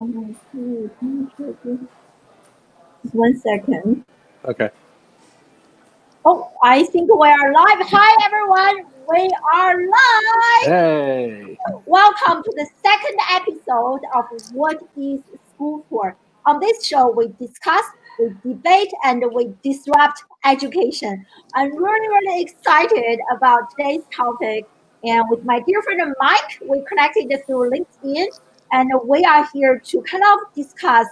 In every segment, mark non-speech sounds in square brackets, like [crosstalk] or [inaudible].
One second. Okay. Oh, I think we are live. Hi, everyone. We are live. Hey. Welcome to the second episode of What is School For? On this show, we discuss, we debate, and we disrupt education. I'm really, really excited about today's topic. And with my dear friend Mike, we connected through LinkedIn, and we are here to kind of discuss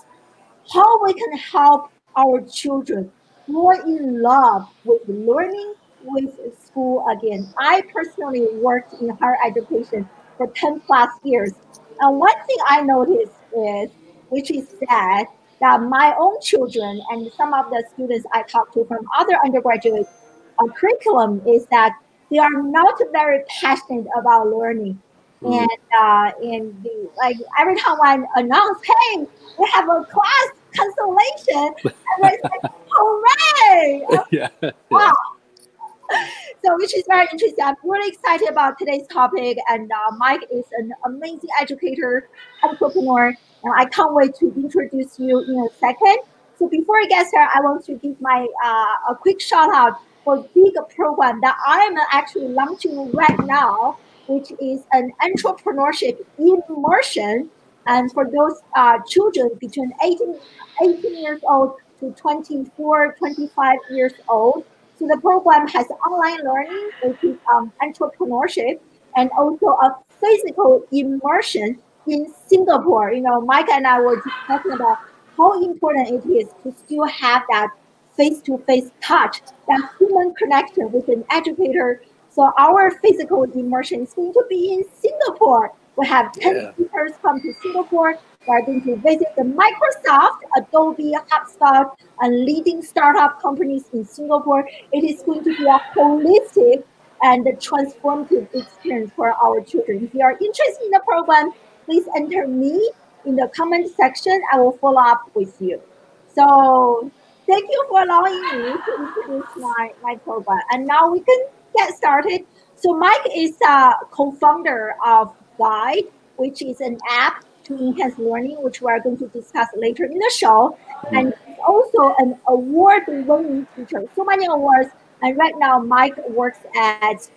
how we can help our children fall in love with learning with school again. I personally worked in higher education for 10 plus years. And one thing I noticed is, which is sad, that my own children and some of the students I talk to from other undergraduate uh, curriculum is that they are not very passionate about learning. Mm. And uh, and the, like every time I announce, hey, we have a class and I say, [laughs] hooray! yeah. Wow. So, which is very interesting. I'm really excited about today's topic. And uh, Mike is an amazing educator, entrepreneur, and I can't wait to introduce you in a second. So, before I get started, I want to give my uh, a quick shout out for a big program that I'm actually launching right now, which is an entrepreneurship immersion. And for those uh, children between 18, 18 years old to 24, 25 years old. So the program has online learning, which is um, entrepreneurship, and also a physical immersion in Singapore. You know, Mike and I were talking about how important it is to still have that face-to-face touch, that human connection with an educator. So our physical immersion is going to be in Singapore. We have 10 yeah. speakers come to Singapore. We're going to visit the Microsoft, Adobe, HubSpot, and leading startup companies in Singapore. It is going to be a holistic and transformative experience for our children. If you are interested in the program, please enter me in the comment section. I will follow up with you. So thank you for allowing me to introduce my, my program. And now we can get started. So Mike is a co-founder of Guide, which is an app to enhance learning, which we are going to discuss later in the show. Mm-hmm. And he's also an award-winning teacher, so many awards. And right now, Mike works as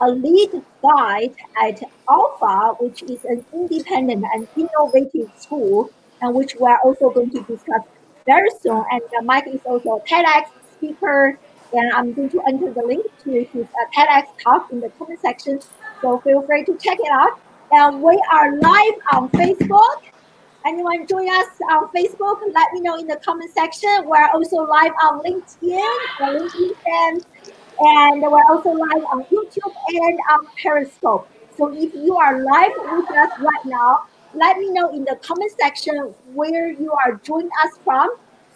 a lead guide at Alpha, which is an independent and innovative school, and which we are also going to discuss very soon. And uh, Mike is also a TEDx speaker, and I'm going to enter the link to his uh, TEDx talk in the comment section. So feel free to check it out. And we are live on Facebook. Anyone join us on Facebook? Let me know in the comment section. We're also live on LinkedIn, LinkedIn and we're also live on YouTube and on Periscope. So if you are live with us right now, let me know in the comment section where you are joining us from,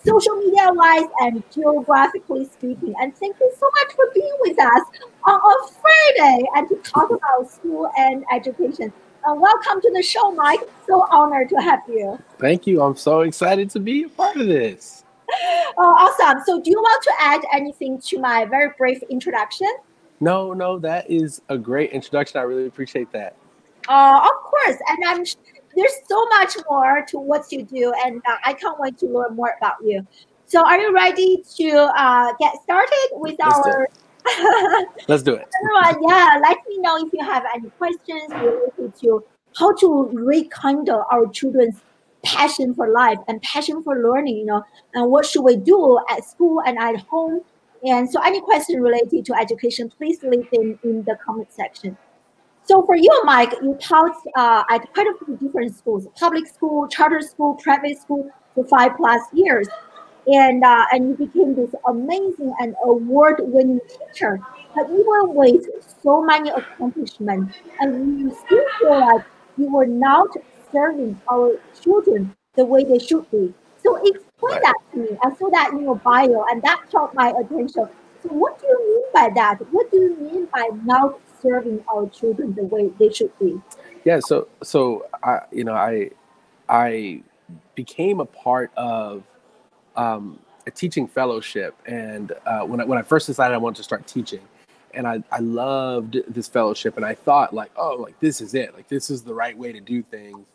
social media wise and geographically speaking. And thank you so much for being with us on a Friday and to talk [laughs] about school and education. Uh, welcome to the show, Mike. So honored to have you. Thank you. I'm so excited to be a part of this. [laughs] Oh, awesome. So, do you want to add anything to my very brief introduction? No, no, that is a great introduction. I really appreciate that. Uh, of course. And I'm there's so much more to what you do, and uh, I can't wait to learn more about you. So, are you ready to uh, get started with Let's our? Do Let's do it. [laughs] Yeah, let me know if you have any questions related to how to rekindle our children's passion for life and passion for learning. You know, and what should we do at school and at home? And so, any question related to education, please leave them in the comment section. So for you, Mike, you taught uh, at quite a few different schools, public school, charter school, private school for five plus years. And, uh, and you became this amazing and award-winning teacher. But even with so many accomplishments, and you still feel like you were not serving our children the way they should be. So explain that to me. I saw that in your bio, and that caught my attention. So what do you mean by that? What do you mean by not serving our children the way they should be? Yeah, so so I you know I I became a part of um, a teaching fellowship, and uh, when I, when I first decided I wanted to start teaching, and I I loved this fellowship, and I thought like oh like this is it like this is the right way to do things,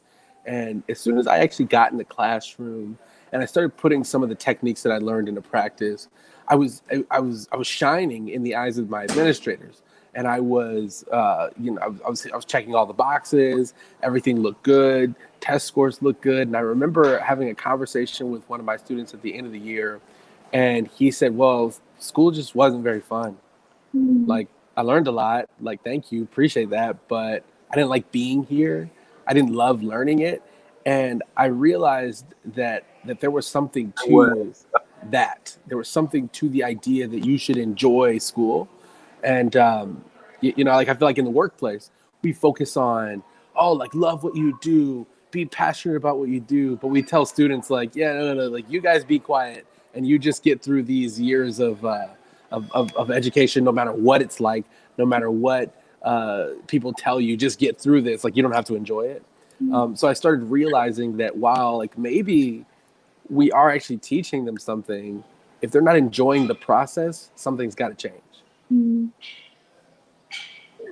And as soon as I actually got in the classroom and I started putting some of the techniques that I learned into practice, I was I, I was I was shining in the eyes of my administrators and I was, uh, you know, I was, I was, I was checking all the boxes. Everything looked good. Test scores looked good. And I remember having a conversation with one of my students at the end of the year, and he said, "Well, school just wasn't very fun. Mm-hmm. Like I learned a lot. Like thank you, appreciate that, but I didn't like being here. I didn't love learning it." And I realized that that there was something to that. There was something to the idea that you should enjoy school and um, you, you know, like I feel like in the workplace, we focus on oh, like love what you do, be passionate about what you do, but we tell students like, yeah, no, no, no, like you guys be quiet and you just get through these years of uh, of, of, of education, no matter what it's like, no matter what uh, people tell you, just get through this. Like you don't have to enjoy it. Mm-hmm. Um, so I started realizing that while like maybe we are actually teaching them something, if they're not enjoying the process, something's got to change. Mm.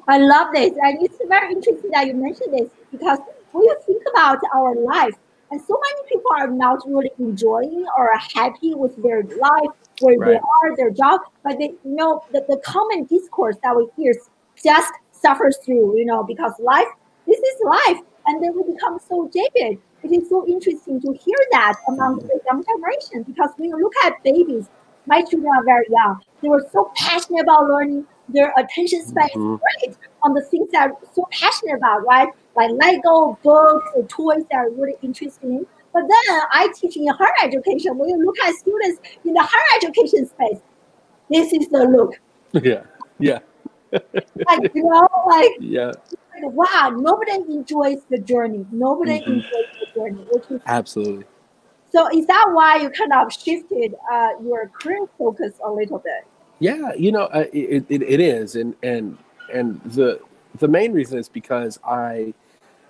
I love this, and it's very interesting that you mentioned this because when you think about our life, and so many people are not really enjoying or happy with their life, where right. they are, their job, but they you know the, the common discourse that we hear just suffers through, you know, because life, this is life, and then we become so jaded. It is so interesting to hear that among mm-hmm. the young generation because when you look at babies, my children are very young. They were so passionate about learning. Their attention span mm-hmm. is great on the things that are so passionate about, right? Like Lego, books, or toys that are really interesting. But then I teach in higher education. When you look at students in the higher education space, this is the look. [laughs] Yeah, yeah. [laughs] like you know, like yeah. wow, nobody enjoys the journey. Nobody mm-hmm. enjoys the journey, which is absolutely so is that why you kind of shifted uh, your career focus a little bit? Yeah, you know, uh, it, it, it is, and and and the the main reason is because I,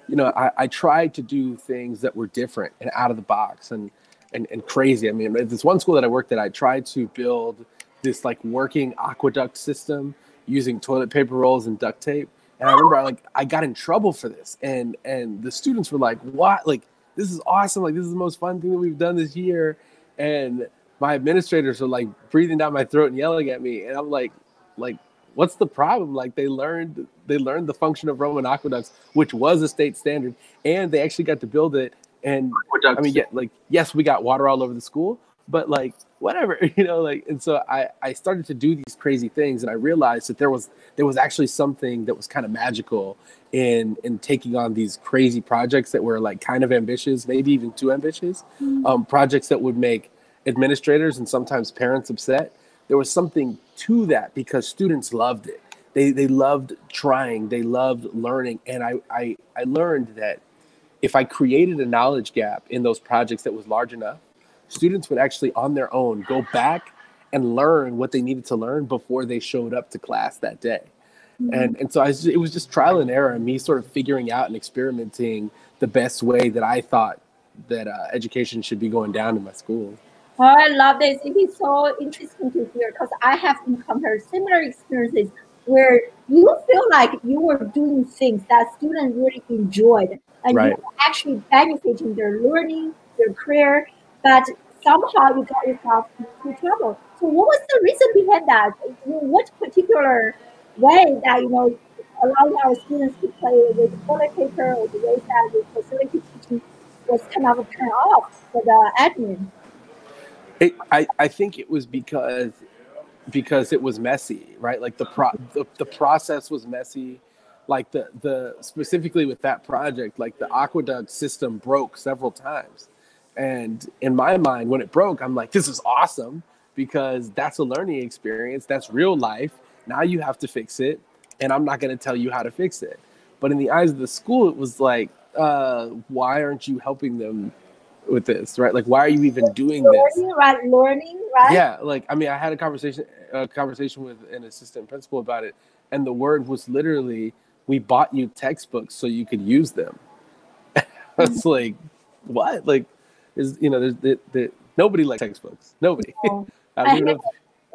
you know, I, I tried to do things that were different and out of the box and and and crazy. I mean, this one school that I worked at, I tried to build this like working aqueduct system using toilet paper rolls and duct tape. And I remember, I, like, I got in trouble for this, and and the students were like, "What? Like, this is awesome. Like this is the most fun thing that we've done this year. And my administrators are like breathing down my throat and yelling at me. And I'm like, like, what's the problem? Like they learned they learned the function of Roman aqueducts, which was a state standard, and they actually got to build it. And. I mean, yeah, like yes, we got water all over the school, but like whatever [laughs] you know like and so i i started to do these crazy things and i realized that there was there was actually something that was kind of magical in in taking on these crazy projects that were like kind of ambitious maybe even too ambitious. Mm-hmm. um, projects that would make administrators and sometimes parents upset. There was something to that because students loved it. They they loved trying. They loved learning. And i i, I learned that if i created a knowledge gap in those projects that was large enough students would actually on their own go back and learn what they needed to learn before they showed up to class that day. Mm-hmm. And and so I it was just trial and error and me sort of figuring out and experimenting the best way that I thought that uh, education should be going down in my school. Oh, I love this. It is so interesting to hear because I have encountered similar experiences where you feel like you were doing things that students really enjoyed and right. you were actually benefiting their learning, their career, but somehow you got yourself into trouble. So what was the reason behind that? what particular way that you know allowing our students to play with toilet paper or the way that the facility teaching was kind of turned off for the admin? It, I, I think it was because because it was messy, right? Like the pro the, the process was messy. Like the the specifically with that project, like the aqueduct system broke several times and in my mind, when it broke, I'm like, this is awesome because that's a learning experience. That's real life. Now you have to fix it. And I'm not going to tell you how to fix it. But in the eyes of the school, it was like, uh, why aren't you helping them with this? Right? Like, why are you even doing learning, this? Right? Learning, right? Yeah. Like, I mean, I had a conversation, a conversation with an assistant principal about it. And the word was literally, we bought you textbooks so you could use them. [laughs] it's like, what? Like, is you know there's the, the nobody likes textbooks nobody. [laughs] I,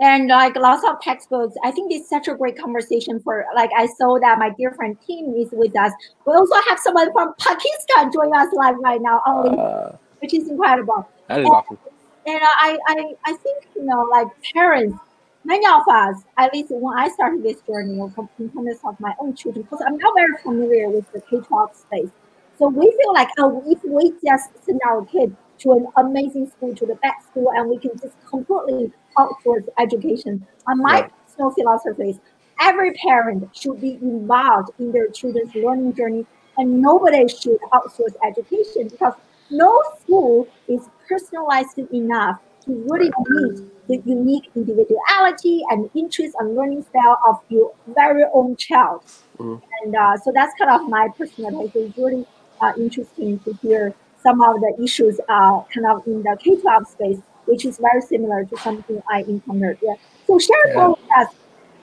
and like lots of textbooks. I think it's such a great conversation for like I saw that my dear friend Tim is with us. We also have someone from Pakistan joining us live right now, only, uh, which is incredible. That is and, awesome. And I, I I think you know like parents, many of us, at least when I started this journey of in terms of my own children, because I'm not very familiar with the K-12 space. So we feel like oh, if we just send our kids to an amazing school, to the best school, and we can just completely outsource education. And my right. personal philosophy is every parent should be involved in their children's learning journey, and nobody should outsource education because no school is personalized enough to really meet the unique individuality and interest and learning style of your very own child. Mm-hmm. And uh, so that's kind of my personal take. It's really uh, interesting to hear some of the issues are kind of in the K-12 space, which is very similar to something I encountered. Yeah. So share yeah. with us,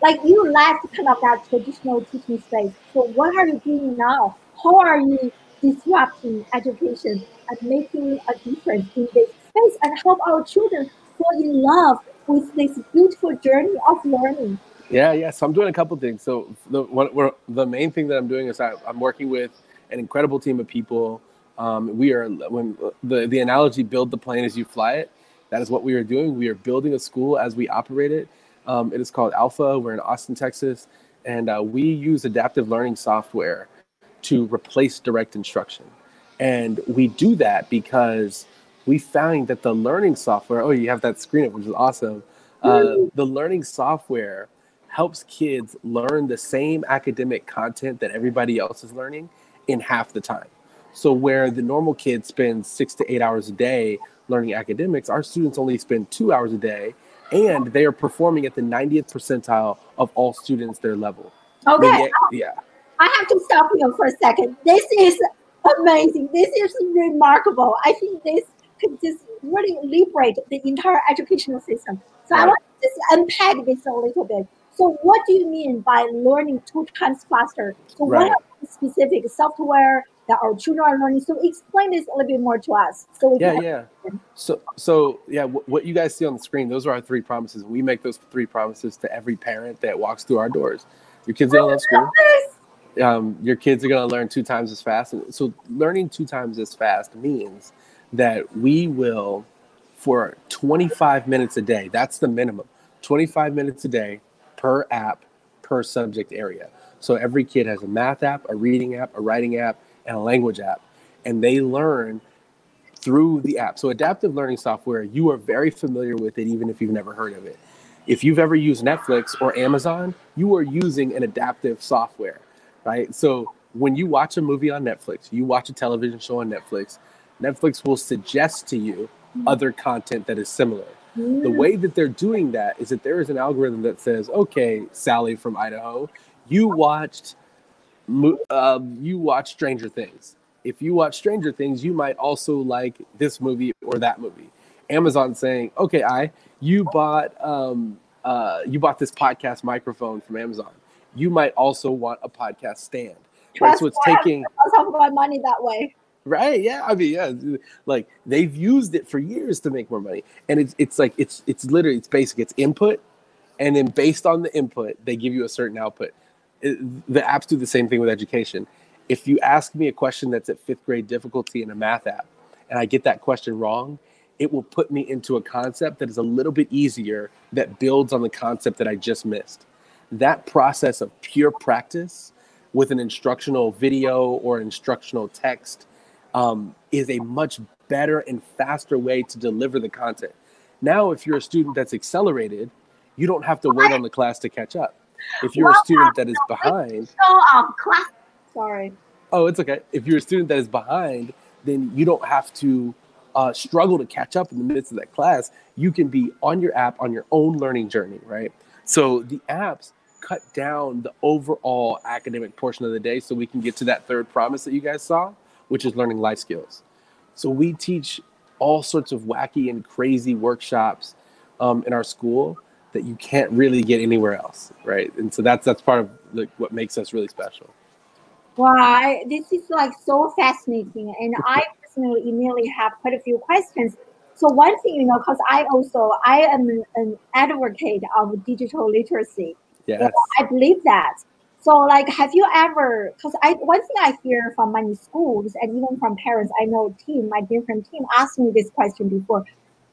like you left kind of that traditional teaching space. So what are you doing now? How are you disrupting education and making a difference in this space and help our children fall in love with this beautiful journey of learning? Yeah, yeah. So I'm doing a couple things. So the one, the main thing that I'm doing is I, I'm working with an incredible team of people um, we are when the the analogy build the plane as you fly it. That is what we are doing. We are building a school as we operate it. Um, it is called Alpha. We're in Austin, Texas, and uh, we use adaptive learning software to replace direct instruction. And we do that because we found that the learning software. Oh, you have that screen up, which is awesome. Uh, the learning software helps kids learn the same academic content that everybody else is learning in half the time. So where the normal kid spends six to eight hours a day learning academics, our students only spend two hours a day, and they are performing at the 90th percentile of all students their level. Okay. yeah. I have to stop you for a second. This is amazing. This is remarkable. I think this could just really liberate the entire educational system. So right. I want to just unpack this a little bit. So what do you mean by learning two times faster? So right. what are the specific software that our children are learning. So explain this a little bit more to us. So yeah, yeah. So so yeah, w- what you guys see on the screen, those are our three promises. We make those three promises to every parent that walks through our doors. Your kids are gonna love school. Um, your kids are gonna learn two times as fast. And so learning two times as fast means that we will, for 25 minutes a day, that's the minimum. 25 minutes a day per app per subject area. So every kid has a math app, a reading app, a writing app, and a language app, and they learn through the app. So adaptive learning software, you are very familiar with it, even if you've never heard of it. If you've ever used Netflix or Amazon, you are using an adaptive software, right? So when you watch a movie on Netflix, you watch a television show on Netflix, Netflix will suggest to you mm-hmm. other content that is similar. The way that they're doing that is that there is an algorithm that says, okay, Sally from Idaho, you watched um, you watch Stranger Things. If you watch Stranger Things, you might also like this movie or that movie. Amazon saying, "Okay, I you bought um, uh, you bought this podcast microphone from Amazon. You might also want a podcast stand." Right, so it's taking. I'll talk about money that way. Right. Yeah. I mean, yeah. Like they've used it for years to make more money, and it's it's like it's it's literally it's basic. It's input, and then based on the input, they give you a certain output the apps do the same thing with education. If you ask me a question that's at fifth grade difficulty in a math app, and I get that question wrong, it will put me into a concept that is a little bit easier that builds on the concept that I just missed. That process of pure practice with an instructional video or instructional text um, is a much better and faster way to deliver the content. Now, if you're a student that's accelerated, you don't have to wait on the class to catch up. If you're a student that is behind, class. Sorry. Oh, it's okay. If you're a student that is behind, then you don't have to uh, struggle to catch up in the midst of that class. You can be on your app on your own learning journey, right? So the apps cut down the overall academic portion of the day so we can get to that third promise that you guys saw, which is learning life skills. So we teach all sorts of wacky and crazy workshops um, in our school that you can't really get anywhere else, right? And so that's that's part of like what makes us really special. Wow, this is like so fascinating, and I personally immediately have quite a few questions. So one thing, you know, because I also I am an advocate of digital literacy. Yes. I believe that. So like, have you ever? Because I one thing I hear from many schools and even from parents, I know team, my different team asked me this question before.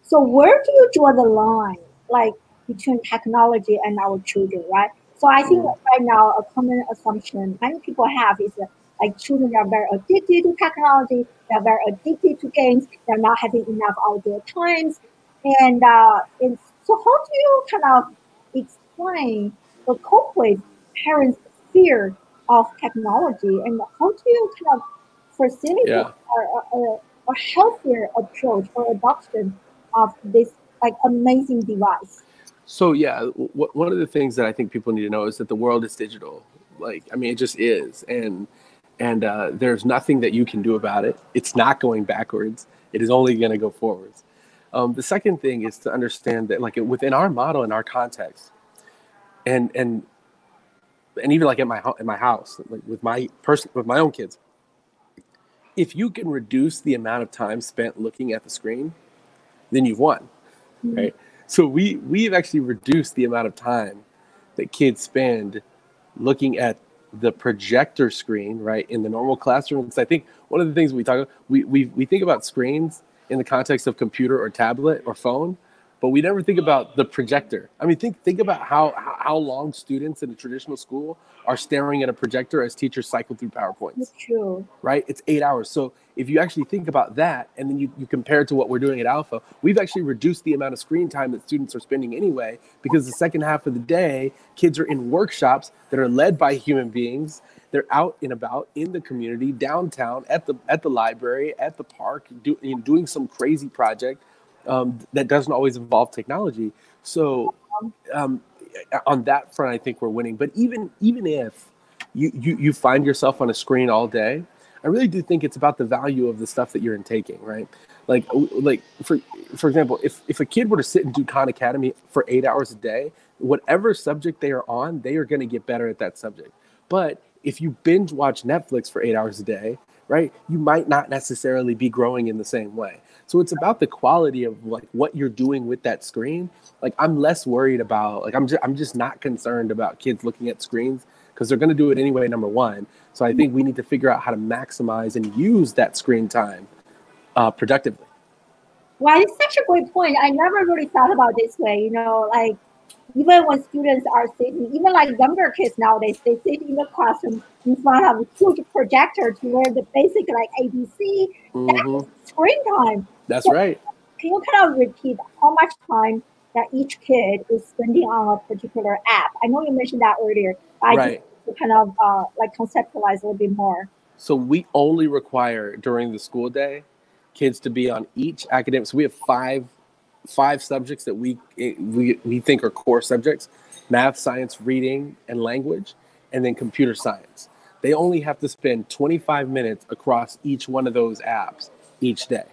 So where do you draw the line, like between technology and our children, right? So I think Mm. right now a common assumption many people have is that like children are very addicted to technology, they're very addicted to games, they're not having enough outdoor times, and uh, so how do you kind of explain or cope with parents' fear of technology, and how do you kind of facilitate Yeah. a, a, a healthier approach or adoption of this like amazing device? So yeah, w- one of the things that I think people need to know is that the world is digital. Like, I mean, it just is, and and uh, there's nothing that you can do about it. It's not going backwards. It is only going to go forwards. Um, the second thing is to understand that, like, within our model and our context, and and and even like at my in my house, like with my person with my own kids, if you can reduce the amount of time spent looking at the screen, then you've won right? So we we've actually reduced the amount of time that kids spend looking at the projector screen, right, in the normal classrooms. I think one of the things we talk about, we we we think about screens in the context of computer or tablet or phone, but we never think about the projector. I mean, think think about how how long students in a traditional school are staring at a projector as teachers cycle through PowerPoints It's true. right? It's eight hours. So if you actually think about that and then you, you compare it to what we're doing at Alpha, we've actually reduced the amount of screen time that students are spending anyway, because the second half of the day, kids are in workshops that are led by human beings. They're out and about in the community, downtown, at the at the library, at the park, do, you know, doing some crazy project um, that doesn't always involve technology. So um, on that front, I think we're winning. But even even if you, you you find yourself on a screen all day, I really do think it's about the value of the stuff that you're intaking, right? Like like for for example, if if a kid were to sit and do Khan Academy for eight hours a day, whatever subject they are on, they are going to get better at that subject. But if you binge watch Netflix for eight hours a day, right, you might not necessarily be growing in the same way. So it's about the quality of like what you're doing with that screen. Like I'm less worried about like I'm just I'm just not concerned about kids looking at screens because they're going to do it anyway. Number one, so I think we need to figure out how to maximize and use that screen time uh, productively. Well, it's such a great point. I never really thought about this way. You know, like even when students are sitting, even like younger kids nowadays, they sit in the classroom in front of a huge projector to learn the basic like ABC. Mhm. That's screen time. That's So right. Can you kind of repeat how much time that each kid is spending on a particular app? I know you mentioned that earlier. But I Right. just kind of uh, like conceptualize a little bit more. So we only require during the school day kids to be on each academic. So we have five five subjects that we we we think are core subjects: math, science, reading, and language, and then computer science. They only have to spend 25 minutes across each one of those apps each day.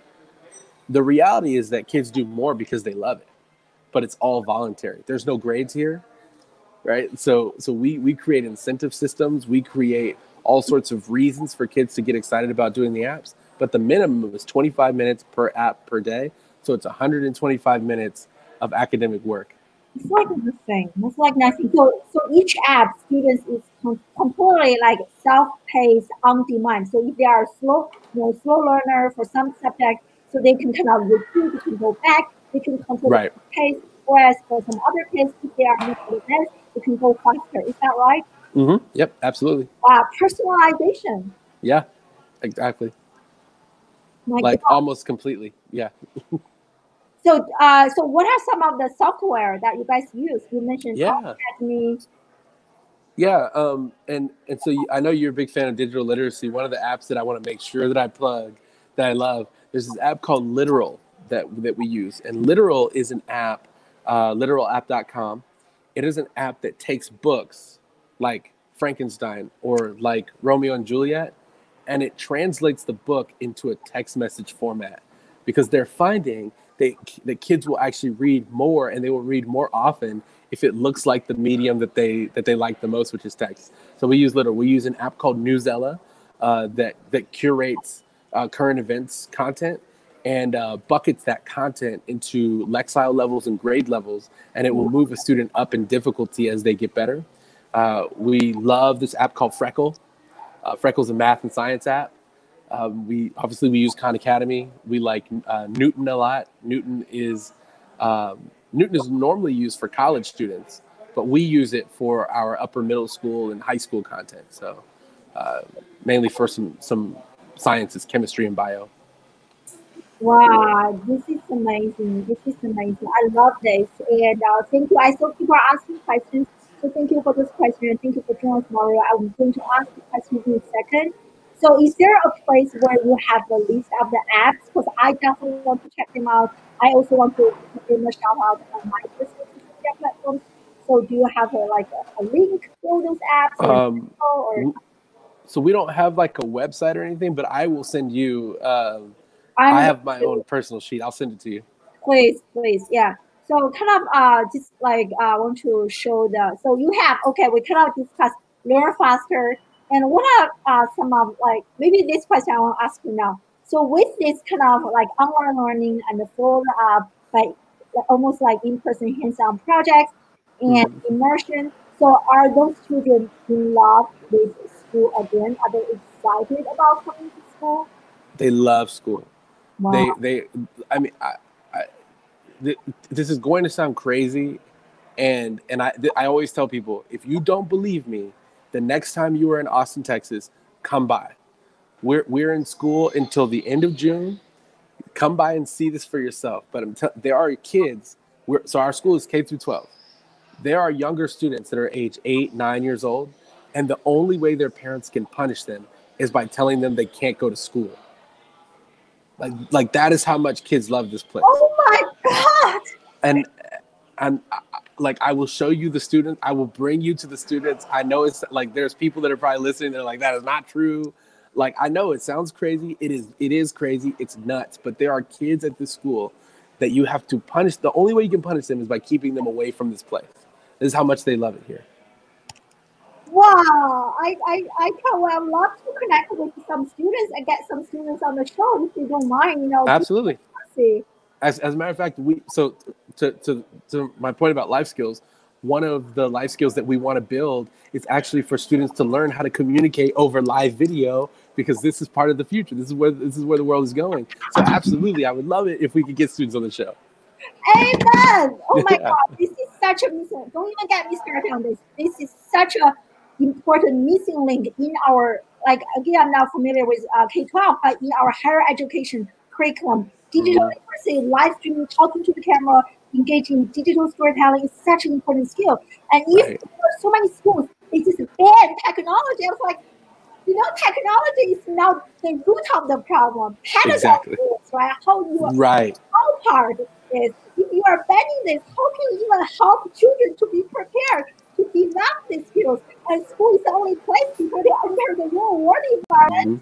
The reality is that kids do more because they love it, but it's all voluntary. There's no grades here, right? So so we we create incentive systems. We create all sorts of reasons for kids to get excited about doing the apps. But the minimum is 25 minutes per app per day. So it's 125 minutes of academic work. It's like nothing. It's like nothing. So, so each app, students is com- completely like self-paced, on demand. So if they are slow, you know, slow learner for some subject, so they can kind of repeat, they can go back, they can control Right. the pace. Whereas for some other kids, if they are more advanced, they can go faster. Is that right? Mm-hmm. Yep, absolutely. Uh, personalization. Yeah, exactly. My Like God. almost completely. Yeah. [laughs] So, uh, so what are some of the software that you guys use? You mentioned Yeah. Academy. Yeah, um, and and so you, I know you're a big fan of digital literacy. One of the apps that I want to make sure that I plug that I love, there's this app called Literal that that we use, and Literal is an app, uh, literalapp.com. It is an app that takes books like Frankenstein or like Romeo and Juliet, and it translates the book into a text message format because they're finding that, that kids will actually read more and they will read more often if it looks like the medium that they that they like the most, which is text. So we use Literal. We use an app called Newsella uh, that that curates uh, current events content, and uh, buckets that content into Lexile levels and grade levels, and it will move a student up in difficulty as they get better. Uh, we love this app called Freckle. Uh, Freckle's a math and science app. Um, we obviously we use Khan Academy. We like uh, Knewton a lot. Knewton is um, Knewton is normally used for college students, but we use it for our upper middle school and high school content. So uh, mainly for some some sciences, chemistry and bio. Wow, this is amazing. This is amazing. I love this. And uh, thank you. I saw people are asking questions. So thank you for this question. Thank you for joining us, Mario. I'm going to ask the question in a second. So is there a place where you have the list of the apps? Because I definitely want to check them out. I also want to give a shout out on my business media platforms. So do you have a, like a, a link for those apps? Um, or So we don't have like a website or anything, but I will send you. Uh, I have my own personal sheet. I'll send it to you. please please yeah so kind of uh just like uh want to show the so you have okay we kind of discuss learn faster and what are uh, some of like maybe this question i want to ask you now so with this kind of like online learning and the full uh like almost like in-person hands-on projects and immersion so are those children in love with school again are they excited about coming to school They love school. wow They they. I mean, I, I, th- this is going to sound crazy, and and I th- I always tell people if you don't believe me, the next time you are in Austin, Texas, come by. We're we're in school until the end of June. Come by and see this for yourself. But I'm tell there are kids. We're, so our school is K through 12. There are younger students that are age eight, nine years old, and the only way their parents can punish them is by telling them they can't go to school. Like like that is how much kids love this place oh my god and and I- like I will show you the students. I will bring you to the students. I know it's like there's people that are probably listening. They're like, that is not true. Like I know it sounds crazy. It is. It is crazy. It's nuts. But there are kids at this school that you have to punish. The only way you can punish them is by keeping them away from this place. This is how much they love it here. I, I, I can well love to connect with some students and get some students on the show if you don't mind, you know. Absolutely. See. As, as a matter of fact, we so to, to to my point about life skills, one of the life skills that we want to build is actually for students to learn how to communicate over live video because this is part of the future. This is where this is where the world is going. So absolutely, I would love it if we could get students on the show. Amen. Oh my [laughs] Yeah. God, this is such a. Don't even get me started on this. This is such a important missing link in our like again. I'm not familiar with uh, K-12, but in our higher education curriculum, digital Mhm. literacy, live streaming, talking to the camera, engaging digital storytelling is such an important skill. And if Right. there are so many schools, they just ban technology. I was like, you know, technology is now the root of the problem. Pedagogy Exactly. is, right? How you Right. how part is if you are banning this, how can you even help children to be prepared to develop these skills? And school is the only place before they enter the real world environment. Mhm.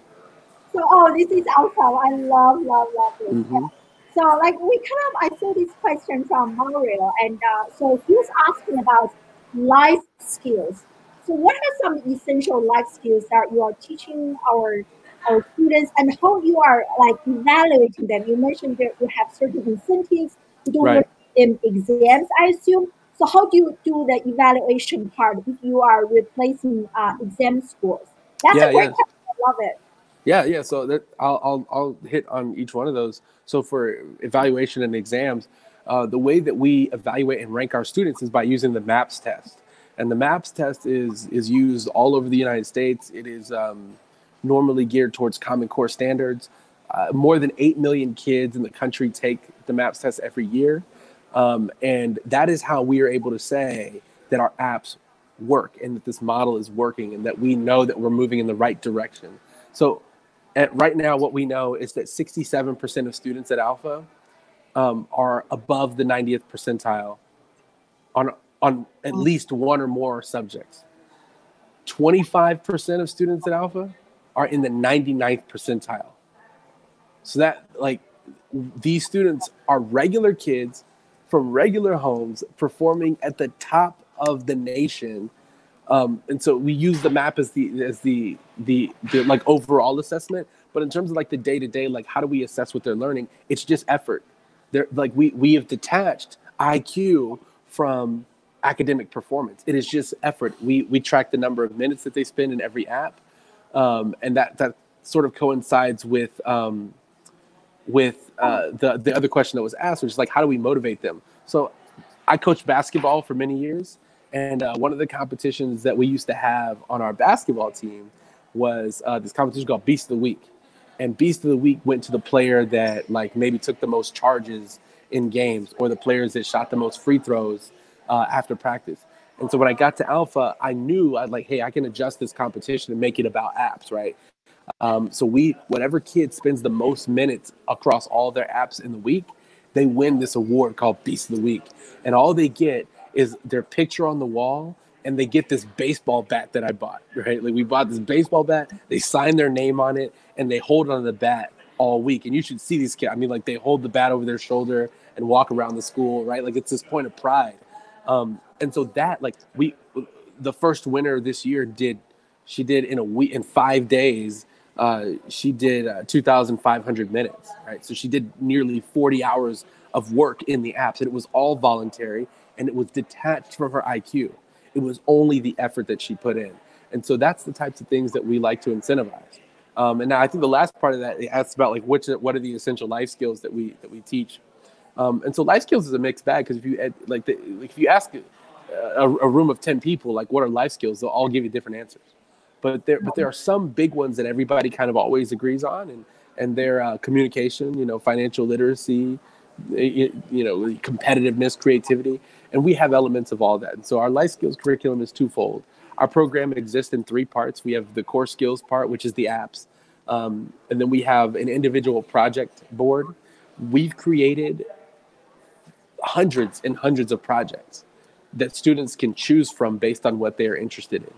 So, oh, this is awesome. I love, love, love this. Mhm. So, like, we kind of, I saw this question from Mario, and uh, so he was asking about life skills. So, what are some essential life skills that you are teaching our our students, and how you are like evaluating them? You mentioned that you have certain incentives. You don't Right. them exams, I assume. So, how do you do the evaluation part if you are replacing uh, exam scores? That's Yeah, a great yeah. question. I love it. Yeah, yeah. So that I'll, I'll I'll hit on each one of those. So for evaluation and exams, uh, the way that we evaluate and rank our students is by using the MAPS test, and the MAPS test is is used all over the United States. It is um, normally geared towards Common Core standards. Uh, more than eight million kids in the country take the MAPS test every year, um, and that is how we are able to say that our apps work and that this model is working and that we know that we're moving in the right direction. So at right now, what we know is that 67% of students at Alpha um, are above the 90th percentile on on at least one or more subjects. 25% of students at Alpha are in the 99th percentile. So that like these students are regular kids from regular homes performing at the top of the nation um, and so we use the map as the as the, the the like overall assessment But in terms of like the day to day, like how do we assess what they're learning? It's just effort. They're like we we have detached IQ from academic performance. It is just effort. We we track the number of minutes that they spend in every app, um, and that that sort of coincides with um, with uh, the the other question that was asked, which is like how do we motivate them? So, I coached basketball for many years, and uh, one of the competitions that we used to have on our basketball team was uh, this competition called Beast of the Week, and Beast of the Week went to the player that like maybe took the most charges in games or the players that shot the most free throws uh, after practice. And so when I got to Alpha, I knew I'd like, hey, I can adjust this competition and make it about apps, right? Um, so we, whatever kid spends the most minutes across all their apps in the week, they win this award called Beast of the Week, and all they get is their picture on the wall, and they get this baseball bat that I bought. Right, like we bought this baseball bat. They sign their name on it, and they hold on to the bat all week. And you should see these kids. I mean, like they hold the bat over their shoulder and walk around the school. Right, like it's this point of pride. Um, and so that, like we, the first winner this year did, she did in a week in five days uh, she did uh, 2,500 minutes, right? So she did nearly 40 hours of work in the apps, and it was all voluntary and it was detached from her IQ. It was only the effort that she put in. And so that's the types of things that we like to incentivize. Um, and now I think the last part of that asks about like which what are the essential life skills that we that we teach. Um, and so life skills is a mixed bag because if you like, the, like if you ask a, a room of ten people like what are life skills, they'll all give you different answers but there but there are some big ones that everybody kind of always agrees on and and their uh, communication you know financial literacy you know competitiveness creativity and we have elements of all that. And so our life skills curriculum is twofold. Our program exists in three parts. We have the core skills part which is the apps um, and then we have an individual project board. We've created hundreds and hundreds of projects that students can choose from based on what they're interested in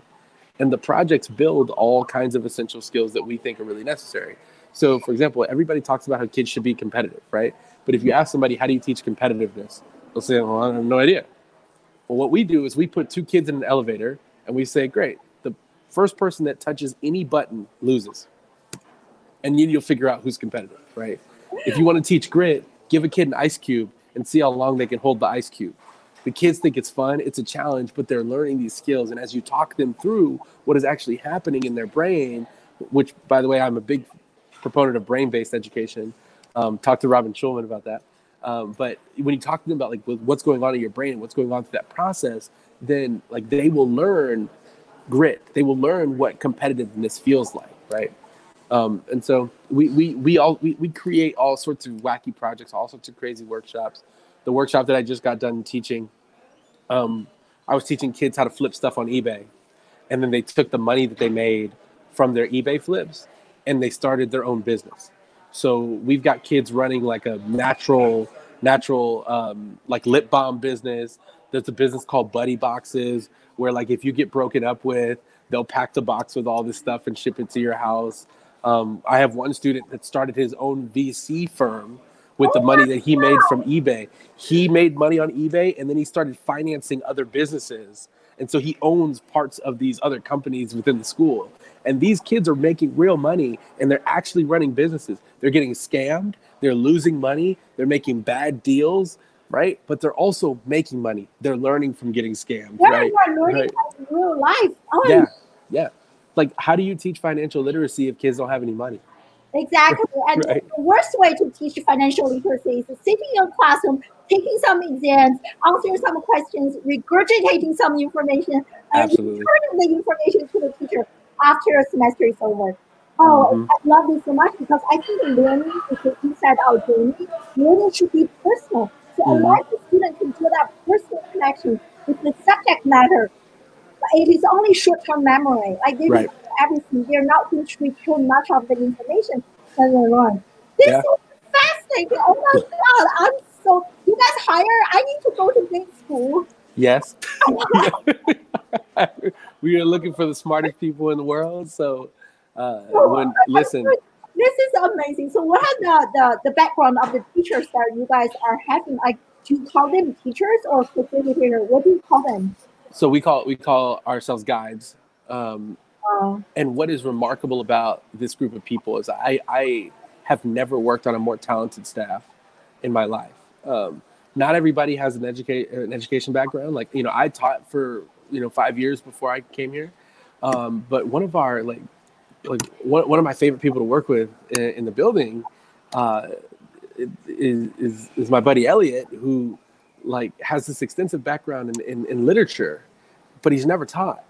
and the projects build all kinds of essential skills that we think are really necessary. So, for example, everybody talks about how kids should be competitive, right? But if you ask somebody, how do you teach competitiveness? They'll say, well, I have no idea. Well, what we do is we put two kids in an elevator and we say, great, the first person that touches any button loses. And then you'll figure out who's competitive, right? If you want to teach grit, give a kid an ice cube and see how long they can hold the ice cube the kids think it's fun it's a challenge but they're learning these skills. And as you talk them through what is actually happening in their brain which by the way i'm a big proponent of brain-based education. Um, talk to robin schulman about that. Um, but when you talk to them about like what's going on in your brain what's going on through that process then like they will learn grit. They will learn what competitiveness feels like right? Um, and so we we we all we, we create all sorts of wacky projects all sorts of crazy workshops the workshop that I just got done teaching, um, I was teaching kids how to flip stuff on eBay, and then they took the money that they made from their eBay flips and they started their own business. So we've got kids running like a natural, natural um, like lip balm business. There's a business called Buddy Boxes where like if you get broken up with, they'll pack the box with all this stuff and ship it to your house. Um, I have one student that started his own VC firm with the money that he made from [laughs] eBay. He made money on eBay and then he started financing other businesses. And so he owns parts of these other companies within the school. And these kids are making real money and they're actually running businesses. They're getting scammed, they're losing money, they're making bad deals, right? But they're also making money. They're learning from getting scammed, yeah, right? learning right. real life. Oh, yeah, yeah. Like, how do you teach financial literacy if kids don't have any money? Exactly. [laughs] And right. the worst way to teach financial literacy is sitting in a classroom, taking some exams, answering some questions, regurgitating some information, and returning the information to the teacher after a semester is over. Oh, mm-hmm. I love this so much because I think learning is inside our journey. Learning should be personal. So mm-hmm. a lot of students can do that personal connection with the subject matter. It is only short-term memory. Like they right everything. They're not going to retain much of the information that they learn. This yeah. is fascinating. Oh my god! I'm so. You guys hire? I need to go to big school. Yes. [laughs] [laughs] we are looking for the smartest people in the world. So, uh, so when listen. This is amazing. So, what are the, the, the background of the teachers that you guys are having? Like, do you call them teachers or facilitators? What do you call them? So we call we call ourselves guides. Um, Wow. And what is remarkable about this group of people is I, I have never worked on a more talented staff in my life. Um, not everybody has an educate an education background. Like you know, I taught for you know five years before I came here. Um, but one of our like like one, one of my favorite people to work with in, in the building uh, is, is is my buddy Elliot, who like has this extensive background in, in, in literature, but he's never taught.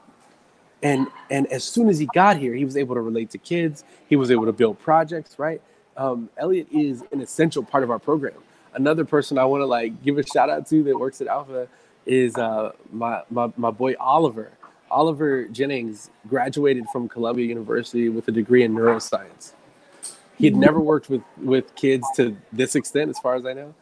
And and as soon as he got here, he was able to relate to kids. He was able to build projects. Right. Um, Elliot is an essential part of our program. Another person I want to like give a shout out to that works at Alpha is uh, my, my my boy Oliver. Oliver Jennings graduated from Columbia University with a degree in neuroscience. He had never worked with with kids to this extent, as far as I know,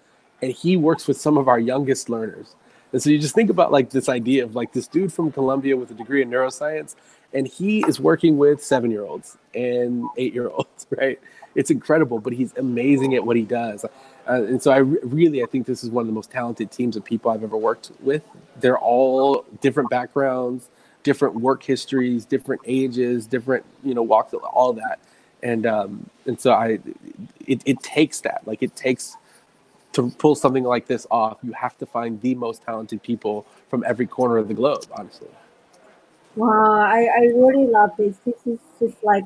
and he works with some of our youngest learners. And so you just think about like this idea of like this dude from Columbia with a degree in neuroscience, and he is working with seven year olds and eight year olds, [laughs] right? It's incredible, but he's amazing at what he does. Uh, and so I re- really, I think this is one of the most talented teams of people I've ever worked with. They're all different backgrounds, different work histories, different ages, different, you know, walks, all that. And, um, and so I, it, it takes that, like it takes to pull something like this off, you have to find the most talented people from every corner of the globe, honestly. Wow, I, I really love this. This is just like,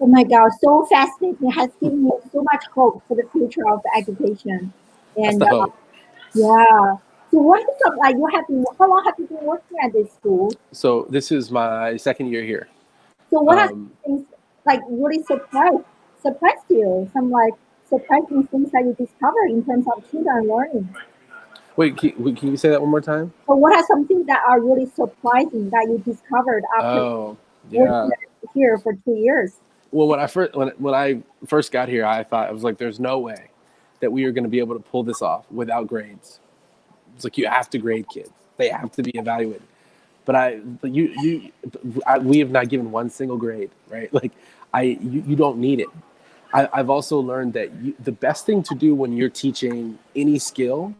oh my God, so fascinating. It has given me so much hope for the future of education. And uh, yeah. So what is up? Like you have been, how long have you been working at this school? So this is my second year here. So what um, things like really surprised surprised you? Some like surprising things that you discover in terms of children learning. Wait, can, can you say that one more time? So, what are some things that are really surprising that you discovered after oh, yeah. here for two years? Well, when I first when when I first got here, I thought I was like, "There's no way that we are going to be able to pull this off without grades." It's like you have to grade kids; they have to be evaluated. But I, but you, you, I, we have not given one single grade, right? [laughs] Like, I, you, you don't need it. I, have also learned that you, the best thing to do when you're teaching any skill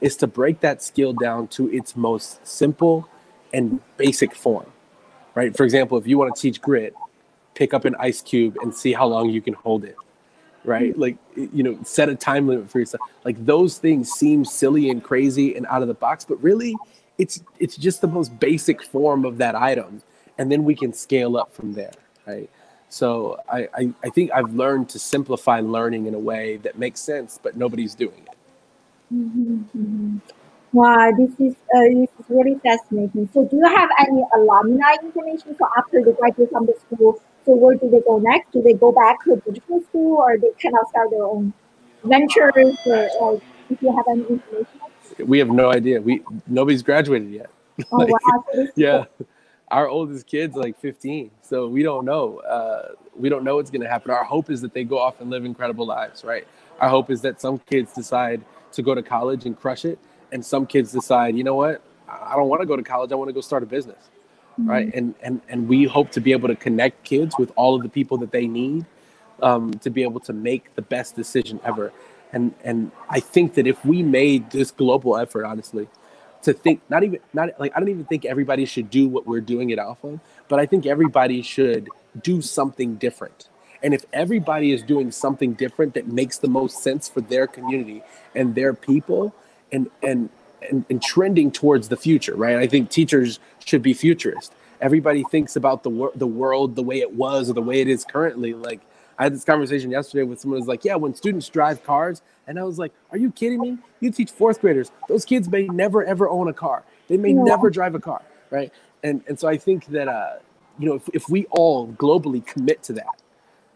is to break that skill down to its most simple and basic form, right? For example, if you want to teach grit, pick up an ice cube and see how long you can hold it, right? Hmm. Like, you know, set a time limit for yourself. Like those things seem silly and crazy and out of the box, but really, it's it's just the most basic form of that item, and then we can scale up from there, right? So I, I, I, think I've learned to simplify learning in a way that makes sense, but nobody's doing it. Mm-hmm, mm-hmm. Wow, this is uh, this is really fascinating. So, do you have any alumni information? So, after they graduate from the school, so where do they go next? Do they go back to digital school, or they kind of start their own ventures? Or, or if you have any information? We have no idea. We nobody's graduated yet. [laughs] Oh like, wow! So yeah. Cool our oldest kid's like 15 so we don't know uh, we don't know what's going to happen. Our hope is that they go off and live incredible lives right? Our hope is that some kids decide to go to college and crush it and some kids decide you know what? I don't want to go to college i want to go start a business. Mm-hmm. right? And and and we hope to be able to connect kids with all of the people that they need um, to be able to make the best decision ever. And and i think that if we made this global effort honestly to think not even not like I don't even think everybody should do what we're doing at Alpha, but I think everybody should do something different. And if everybody is doing something different that makes the most sense for their community and their people and and and, and trending towards the future, right? I think teachers should be futurist. Everybody thinks about the the world the way it was or the way it is currently. Like I had this conversation yesterday with someone who's like, "Yeah, when students drive cars, and I was like, Are you kidding me? You teach fourth graders. Those kids may never ever own a car. They may never drive a car. Right. And and so I think that uh, you know, if, if we all globally commit to that,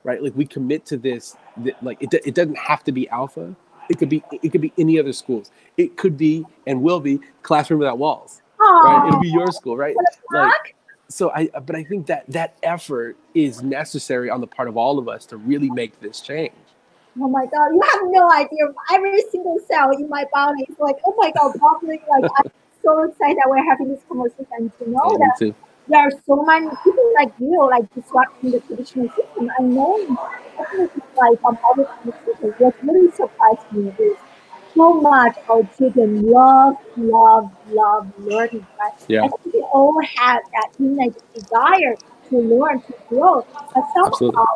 right? Like we commit to this, that, like it, it doesn't have to be alpha. It could be it could be any other schools. It could be and will be classroom without walls. Right? It'll be your school, right? Like, so I uh, but I think that that effort is necessary on the part of all of us to really make this change. Oh my god, you have no idea. Every single cell in my body is like, oh my god, bubbling. Like I'm [laughs] so excited that we're having this conversation to know yeah, that there are so many people like you, like disrupting the traditional system. I know like other conversations, what really surprised me is so much our children love, love, love learning. Right? Yeah. I think we all have that innate desire to learn, to grow. But somehow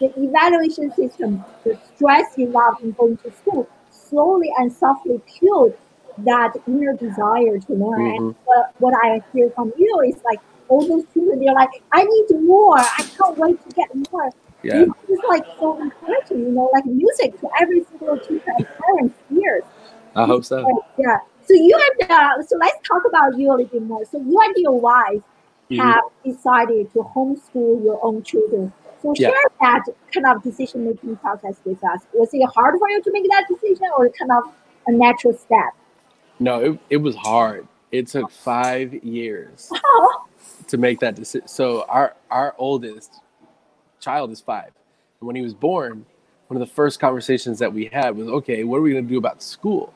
the evaluation system, the stress involved in going to school, slowly and softly killed that inner desire to learn. Mm-hmm. And what, what I hear from you is like all those children, they're like, I need more. I can't wait to get more. Yeah. It's like so encouraging, you know, like music to every single teacher and parents' ears. I hope so. Yeah. So you and uh, so let's talk about you a little bit more. So you and your wife mm-hmm. have decided to homeschool your own children. So share yeah. that kind of decision making process with us. Was it hard for you to make that decision, or kind of a natural step? No, it, it was hard. It took [laughs] five years oh. to make that decision. So our our oldest child is five, and when he was born, one of the first conversations that we had was, okay, what are we going to do about school?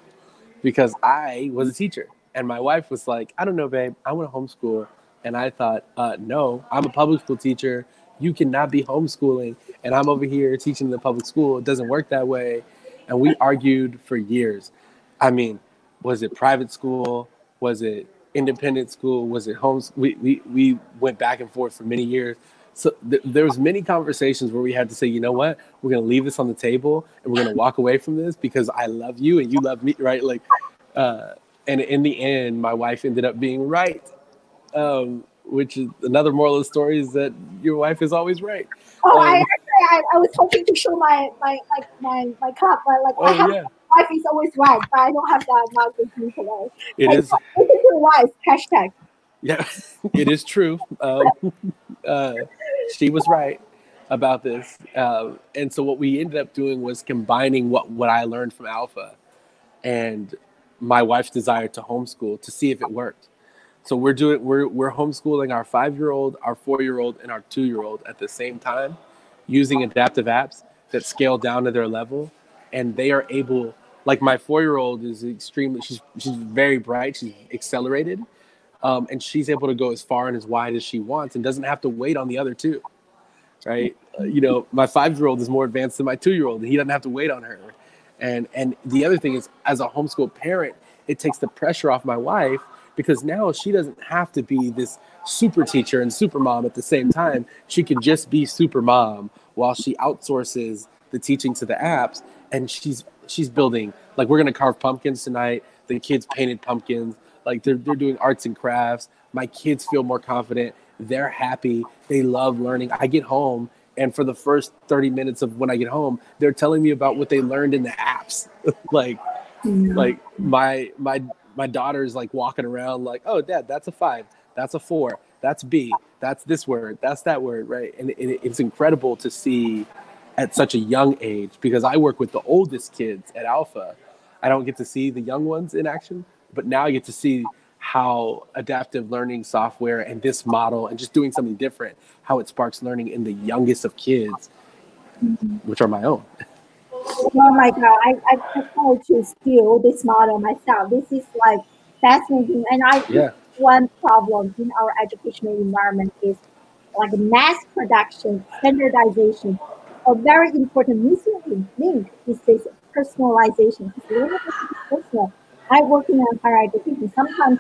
Because I was a teacher, and my wife was like, I don't know, babe, I want to homeschool, and I thought, uh, no, I'm a public school teacher. You cannot be homeschooling, and I'm over here teaching in the public school. It doesn't work that way, and we argued for years. I mean, was it private school? Was it independent school? Was it home? We, we, we went back and forth for many years. So th- there was many conversations where we had to say, you know what, we're gonna leave this on the table and we're gonna walk away from this because I love you and you love me, right? Like, uh, and in the end, my wife ended up being right. Um, which is another moral of the story is that your wife is always right. Oh, um, I, I, I was hoping to show my my my my, my cup, but like oh, I have, yeah. wife is always right, but I don't have that mug with me today. It like, is. Listen to wife. Hashtag. Yeah, [laughs] it is true. Um, [laughs] uh, she was right about this, uh, and so what we ended up doing was combining what what I learned from Alpha, and my wife's desire to homeschool to see if it worked. So we're doing we're we're homeschooling our five year old, our four year old, and our two year old at the same time, using adaptive apps that scale down to their level, and they are able. Like my four year old is extremely she's she's very bright. She's accelerated, um, and she's able to go as far and as wide as she wants, and doesn't have to wait on the other two. Right? Uh, you know, my five year old is more advanced than my two year old, and he doesn't have to wait on her. And and the other thing is, as a homeschool parent, it takes the pressure off my wife because now she doesn't have to be this super teacher and super mom at the same time. She can just be super mom while she outsources the teaching to the apps and she's she's building like we're gonna carve pumpkins tonight. The kids painted pumpkins, like they're they're doing arts and crafts. My kids feel more confident. They're happy. They love learning. I get home and for the first 30 minutes of when I get home, they're telling me about what they learned in the apps. [laughs] like like my my my daughter's like walking around like, oh, dad, that's a five, that's a four, that's B, that's this word, that's that word, right? And it, it's incredible to see at such a young age because I work with the oldest kids at Alpha. I don't get to see the young ones in action, but now I get to see how adaptive learning software and this model and just doing something different, how it sparks learning in the youngest of kids, mm-hmm. which are my own. Oh my God, I, I prefer to steal this model myself. This is like fascinating. And I yeah. one problem in our educational environment is like mass production, standardization. A very important missing link is this personalization. Personal. I work in higher education. Sometimes,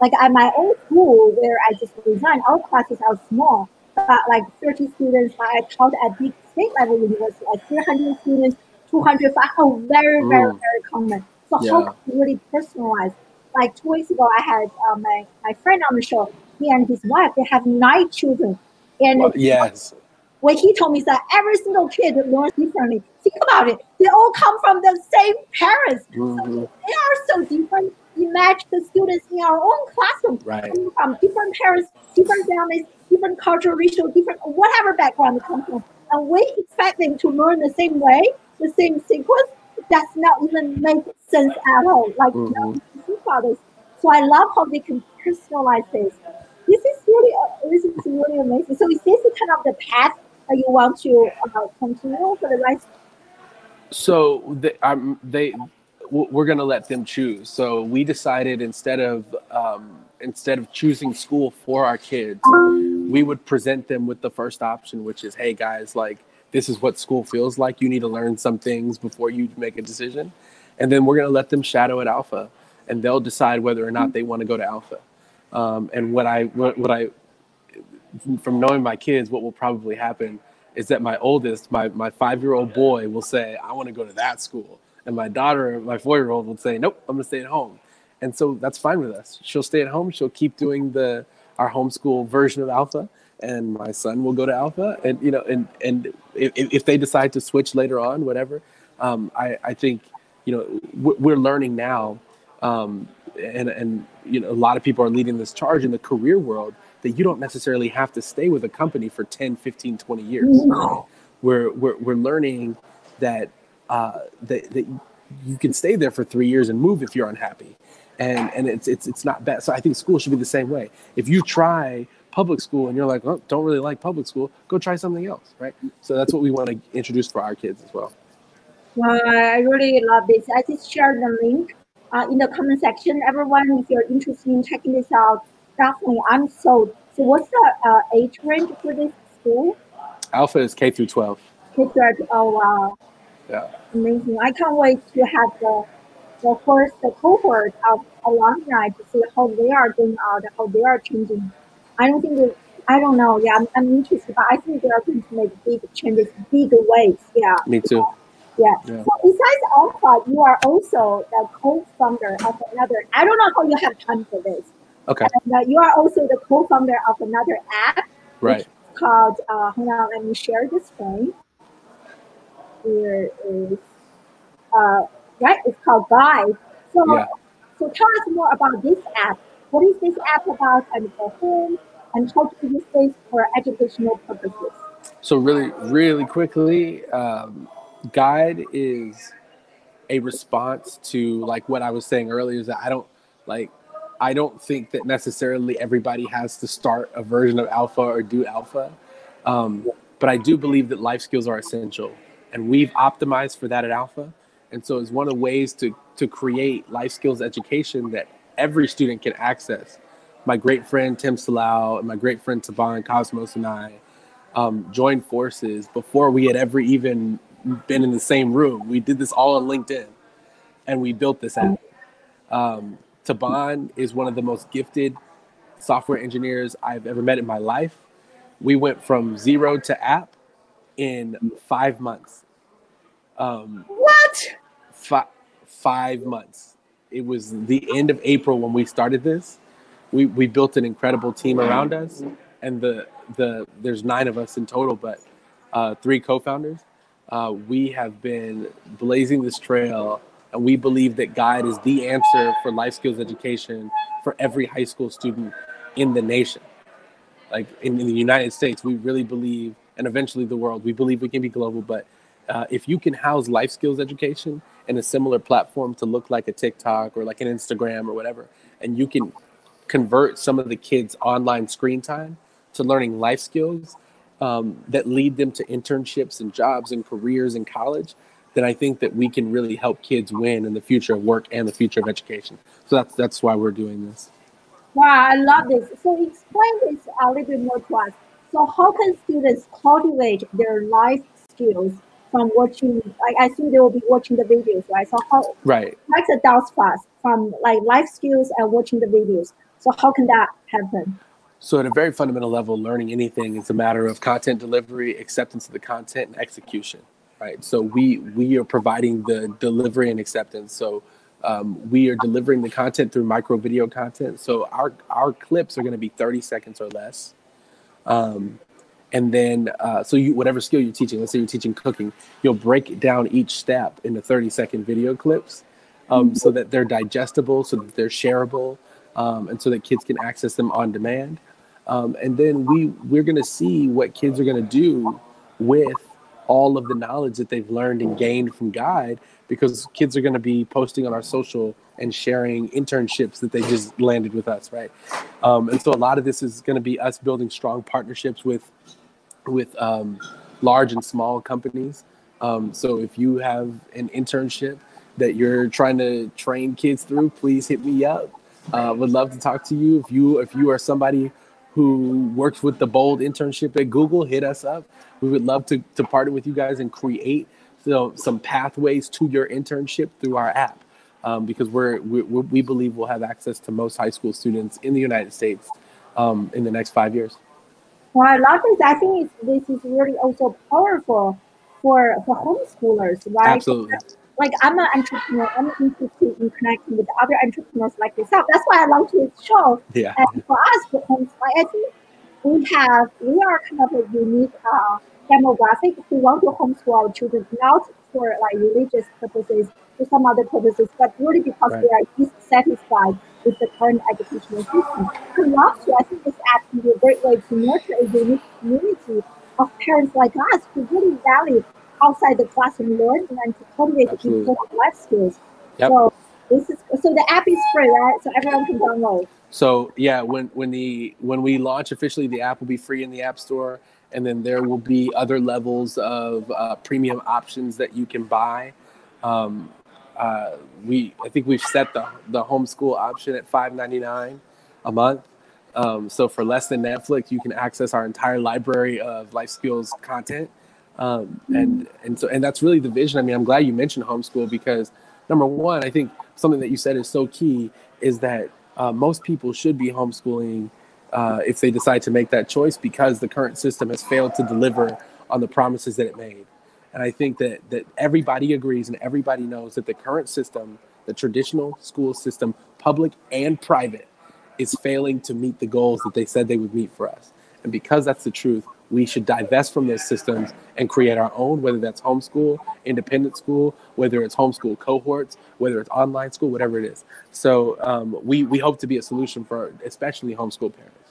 like at my own school where I just resigned, our classes are small, but like 30 students. I taught at big state level university, like 300 students 200 are very, very, mm. very common. So yeah. how can you really personalize? Like two weeks ago, I had uh, my, my friend on the show. He and his wife, they have nine children. And well, yes. What he told me is that every single kid learns differently. Think about it. They all come from the same parents. Mm-hmm. So they are so different. Imagine the students in our own classroom right. from different parents, different families, different cultural, racial, different whatever background they come from. And we expect them to learn the same way the same sequence does not even make sense at all. Like mm-hmm. you know, So I love how they can personalize this. This is really uh, this is really amazing. So is this kind of the path that you want to uh, continue for the rest? So they, um, they we're going to let them choose. So we decided instead of um, instead of choosing school for our kids, we would present them with the first option, which is, hey guys, like this is what school feels like. You need to learn some things before you make a decision. And then we're going to let them shadow at Alpha and they'll decide whether or not they want to go to Alpha. Um, and what I, what, what I, from knowing my kids, what will probably happen is that my oldest, my my five year old boy, will say, "I want to go to that school," and my daughter, my four year old, will say, "Nope, I'm gonna stay at home." And so that's fine with us. She'll stay at home. She'll keep doing the our homeschool version of Alpha, and my son will go to Alpha. And you know, and and if, if they decide to switch later on, whatever, um, I I think you know we're learning now, um, and and you know a lot of people are leading this charge in the career world that you don't necessarily have to stay with a company for 10 15 20 years. No. we're, we're, we're learning that, uh, that, that you can stay there for three years and move if you're unhappy. And and it's it's it's not bad. So i think school should be the same way. If you try public school and you're like oh, don't really like public school go try something else right? So that's what we want to introduce for our kids as well. Well i really love this. I just shared the link uh, in the comment section. Everyone if you're interested in checking this out definitely I'm sold. So what's the uh, age range for this school? Alpha is K through 12. K through Oh wow. Yeah. Amazing. I can't wait to have the the first the cohort of alumni to see how they are going out, how they are changing. I don't think that I don't know. Yeah, I'm, I'm interested, but I think they are going to make big changes, big waves. Yeah. Me too. Yeah. yeah. So besides Alpha, you are also the co-founder of another. I don't know how you have time for this. Okay. And uh, you are also the co-founder of another app. Right. Called, uh, hold on, let me share this screen. Here is, uh, right, it's called Guide. So, yeah. so tell us more about this app. What is this app about and for whom? And how to use this for educational purposes? So really, really quickly, um, Guide is a response to like what I was saying earlier is that I don't like I don't think that necessarily everybody has to start a version of alpha or do alpha. Um, but I do believe that life skills are essential. And we've optimized for that at alpha. And so it's one of the ways to, to create life skills education that every student can access. My great friend Tim Salau and my great friend Taban Cosmos and I um, joined forces before we had ever even been in the same room. We did this all on LinkedIn and we built this app. Um, Taban is one of the most gifted software engineers I've ever met in my life. We went from zero to app in five months. Um, what? Fi- five months. It was the end of April when we started this. We, we built an incredible team around us, and the the there's nine of us in total, but uh, three co-founders. Uh, we have been blazing this trail and we believe that Guide is the answer for life skills education for every high school student in the nation. Like in, in the United States, we really believe, and eventually the world, we believe we can be global. But uh, if you can house life skills education in a similar platform to look like a TikTok or like an Instagram or whatever, and you can convert some of the kids' online screen time to learning life skills um, that lead them to internships and jobs and careers in college, then I think that we can really help kids win in the future of work and the future of education. So that's that's why we're doing this. Wow, I love this. So explain this a little bit more to us. So how can students cultivate their life skills from watching? Like I think they will be watching the videos, right? So how right like the adults fast from like life skills and watching the videos. So how can that happen? So at a very fundamental level, learning anything is a matter of content delivery, acceptance of the content, and execution right? So we we are providing the delivery and acceptance. So um, we are delivering the content through micro video content. So our our clips are going to be 30 seconds or less. Um, and then uh, so you whatever skill you're teaching, let's say you're teaching cooking, you'll break down each step into 30 second video clips, um, so that they're digestible, so that they're shareable, um, and so that kids can access them on demand. Um, and then we we're going to see what kids are going to do with all of the knowledge that they've learned and gained from Guide because kids are going to be posting on our social and sharing internships that they just landed with us, right? Um, and so a lot of this is going to be us building strong partnerships with with um, large and small companies. Um, so if you have an internship that you're trying to train kids through, please hit me up. Uh, would love to talk to you. If you if you are somebody who works with the Bold internship at Google, hit us up. We would love to, to partner with you guys and create so, some pathways to your internship through our app. Um, because we're, we, we believe we'll have access to most high school students in the United States um, in the next five years. Well, I love this. I think it's, this is really also powerful for for homeschoolers, right? Absolutely. Like I'm an entrepreneur. I'm interested in connecting with other entrepreneurs like yourself. That's why I love this show. Yeah. And for us, homeschool, I think we have we are kind of a unique uh, demographic who want to homeschool our children, not for like religious purposes or some other purposes, but really because Right. they are dissatisfied with the current educational system. So last year, I think this app can be a great way to nurture a unique community of parents like us who really value outside the classroom learning and to cultivate Absolutely. important life skills. Yep. So this is so the app is free, right? So everyone can download. So yeah, when when the when we launch officially, the app will be free in the App Store, and then there will be other levels of uh, premium options that you can buy. Um, uh, we I think we've set the the homeschool option at five ninety nine a month. Um, so for less than Netflix, you can access our entire library of life skills content. Um, and and so and that's really the vision. I mean, I'm glad you mentioned homeschool because number one, I think something that you said is so key is that uh, most people should be homeschooling uh, if they decide to make that choice because the current system has failed to deliver on the promises that it made. And I think that that everybody agrees and everybody knows that the current system, the traditional school system, public and private, is failing to meet the goals that they said they would meet for us. And because that's the truth, we should divest from those systems and create our own, whether that's homeschool, independent school, whether it's homeschool cohorts, whether it's online school, whatever it is. So um, we, we hope to be a solution for especially homeschool parents.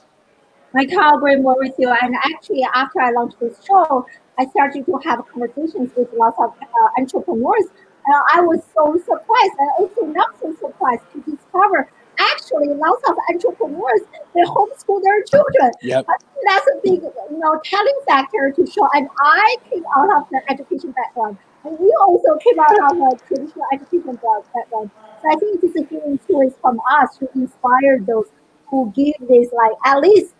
I can't agree more with you. And actually, after I launched this show, I started to have conversations with lots of uh, entrepreneurs. And I was so surprised and also not so surprised to discover actually lots of entrepreneurs they homeschool their children. Yep. That's a big, you know, telling factor to show. And I came out of the education background, and you also came out of a traditional education background. So I think it's a hearing stories from us to inspire those who give this like at least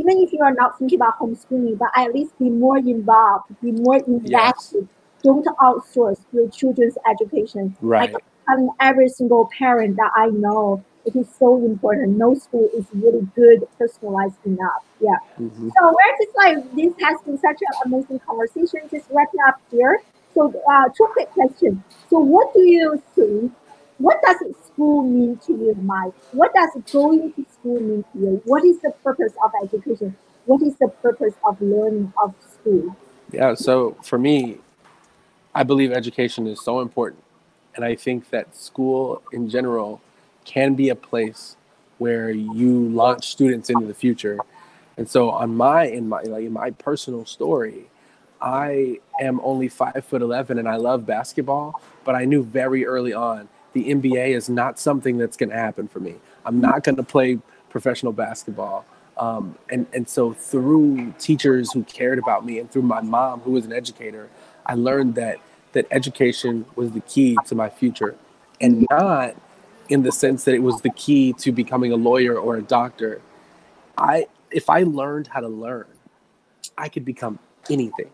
even if you are not thinking about homeschooling, but at least be more involved, be more invested. Don't outsource your children's education. Right. Like telling every single parent that I know, it is so important. No school is really good, personalized enough. Yeah. Mhm. So we're just like this has been such an amazing conversation. Just wrapping up here. So uh, two quick questions. So what do you think? What does school mean to you, Mike? What does going to school mean to you? What is the purpose of education? What is the purpose of learning of school? Yeah, so for me, I believe education is so important. And I think that school in general can be a place where you launch students into the future. And so on my in my like in my personal story, I am only five foot eleven and I love basketball, but I knew very early on the NBA is not something that's gonna happen for me. I'm not gonna play professional basketball. Um, and, and so through teachers who cared about me and through my mom who was an educator, I learned that that education was the key to my future and not in the sense that it was the key to becoming a lawyer or a doctor. I if I learned how to learn, I could become anything.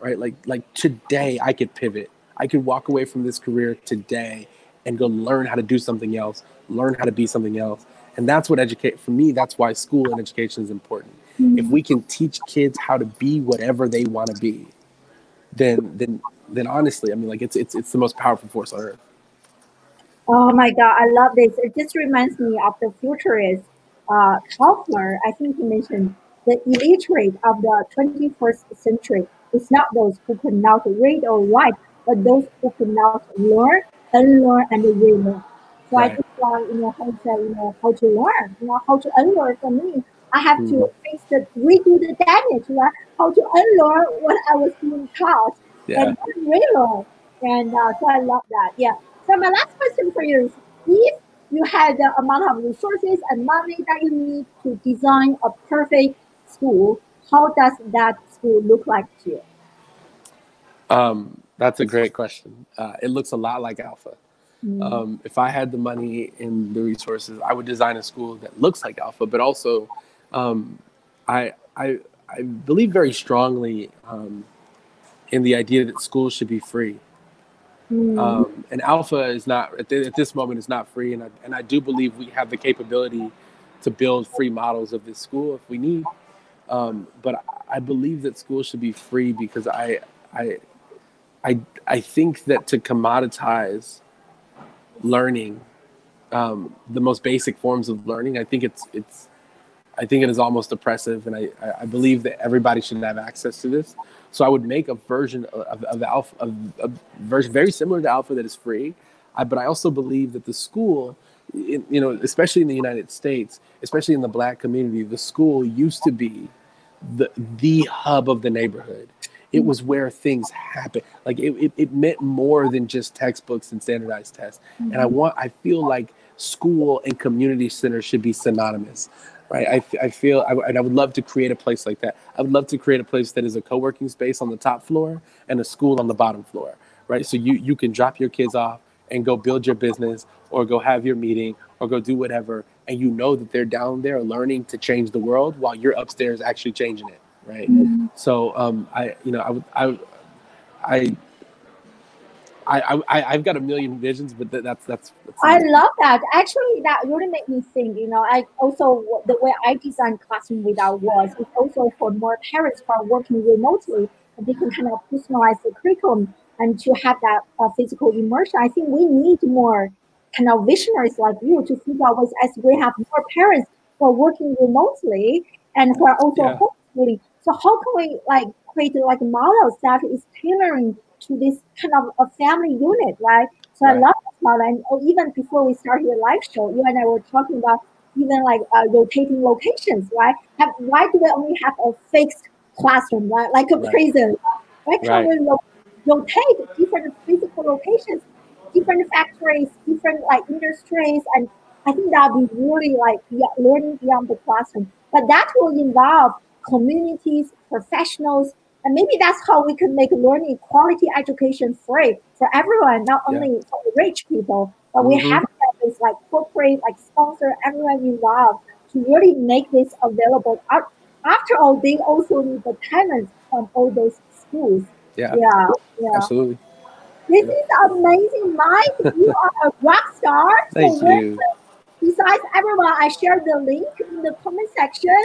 Right? Like like today I could pivot. I could walk away from this career today and go learn how to do something else, learn how to be something else. And that's what educate for me, that's why school and education is important. Mm-hmm. If we can teach kids how to be whatever they want to be, then then then honestly, I mean like it's it's it's the most powerful force on earth. Oh my God, I love this. It just reminds me of the futurist uh, Toffler. I think he mentioned the illiterate of the 21st century is not those who could not read or write, but those who could not learn, unlearn, and relearn. So I Right. just want, you know, how to, you know, how to learn, you know, how to unlearn for me. I have to face the redo the damage, right? How to unlearn what I was being taught Yeah. and relearn. And uh, so I love that. Yeah. So my last question for you is if you had the amount of resources and money that you need to design a perfect school, how does that school look like to you? Um, that's a great question. Uh, it looks a lot like Alpha. Mm. Um, if I had the money and the resources, I would design a school that looks like Alpha, but also um, I, I, I believe very strongly um, in the idea that schools should be free. Mm. Um, and Alpha is not at, th- at this moment is not free, and I, and I do believe we have the capability to build free models of this school if we need. Um, but I believe that schools should be free because I, I, I, I think that to commoditize learning, um, the most basic forms of learning, I think it's it's, I think it is almost oppressive, and I I believe that everybody should have access to this. So I would make a version of, of Alpha, of, a version very similar to Alpha that is free. I, but I also believe that the school, in, you know, especially in the United States, especially in the Black community, the school used to be the the hub of the neighborhood. It was where things happened. Like it, it, it meant more than just textbooks and standardized tests. Mm-hmm. And I want, I feel like school and community center should be synonymous right? I, I feel I, I would love to create a place like that. I would love to create a place that is a co-working space on the top floor and a school on the bottom floor, right? So you you can drop your kids off and go build your business or go have your meeting or go do whatever and you know that they're down there learning to change the world while you're upstairs actually changing it right mm-hmm. so um i you know i would i i I, I I've got a million visions, but that's that's. that's I love that. Actually, that really made me think. You know, I also the way I design classroom without walls is also for more parents who are working remotely, and they can kind of personalize the curriculum and to have that uh, physical immersion. I think we need more kind of visionaries like you to figure out ways as we have more parents who are working remotely and who are also yeah. homeschooling. So how can we like create like models that is tailoring to this kind of a family unit, right? So right. I love this model. And oh, even before we started the live show, you and I were talking about even like uh, rotating locations, right? Have, why do we only have a fixed classroom, right? Like a right. prison. Why can't right. we rotate different physical locations, different factories, different like industries, and I think that would be really like learning beyond the classroom. But that will involve communities, professionals, and maybe that's how we can make learning quality education free for everyone, not only yeah. for the rich people, but mm-hmm. we have to have this like corporate, like sponsor everyone involved to really make this available. After all, they also need the talents from all those schools. Yeah. Yeah. Yeah. Absolutely. This is amazing, Mike. [laughs] You are a rock star. Thank so you. Besides everyone, I shared the link in the comment section.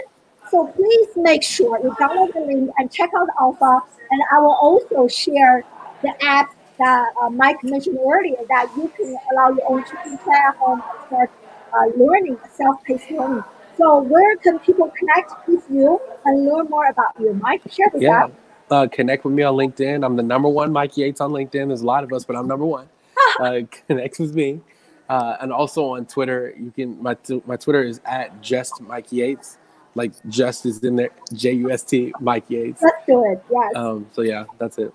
So please make sure you download the link and check out Alpha. And I will also share the app that uh, Mike mentioned earlier that you can allow your own children to play at home and start uh, learning, self-paced learning. So where can people connect with you and learn more about you? Mike, share with yeah. Uh, connect with me on LinkedIn. I'm the number one Mike Yates on LinkedIn. There's a lot of us, but I'm number one. [laughs] uh, [laughs] connect with me. Uh, and also on Twitter, you can my my Twitter is at just Mike Yates like just is in there, J U S T, Mike Yates. That's good. Yes. Um, so yeah, that's it.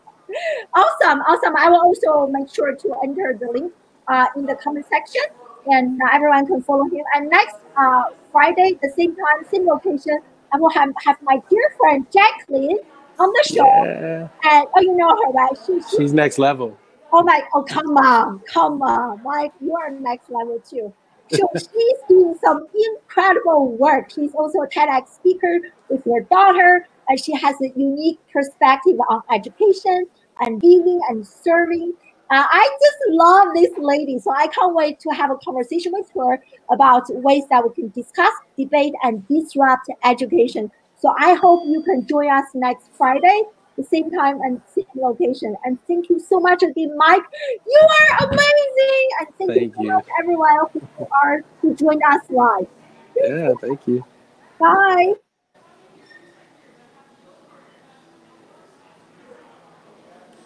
Awesome, awesome. I will also make sure to enter the link uh, in the comment section, and uh, everyone can follow him. And next uh, Friday, the same time, same location, I will have, have my dear friend Jacqueline on the show. Yeah. And oh, you know her, right? She, she, She's next level. Oh my! Oh come on, come on, Mike, you are next level too. So she's doing some incredible work. She's also a TEDx speaker with her daughter, and she has a unique perspective on education and giving and serving. Uh, I just love this lady, so I can't wait to have a conversation with her about ways that we can discuss, debate, and disrupt education. So I hope you can join us next Friday the same time and same location. And thank you so much again, Mike. You are amazing. And thank, thank you so you. much, everyone who are who joined us live. Yeah, thank you. Bye.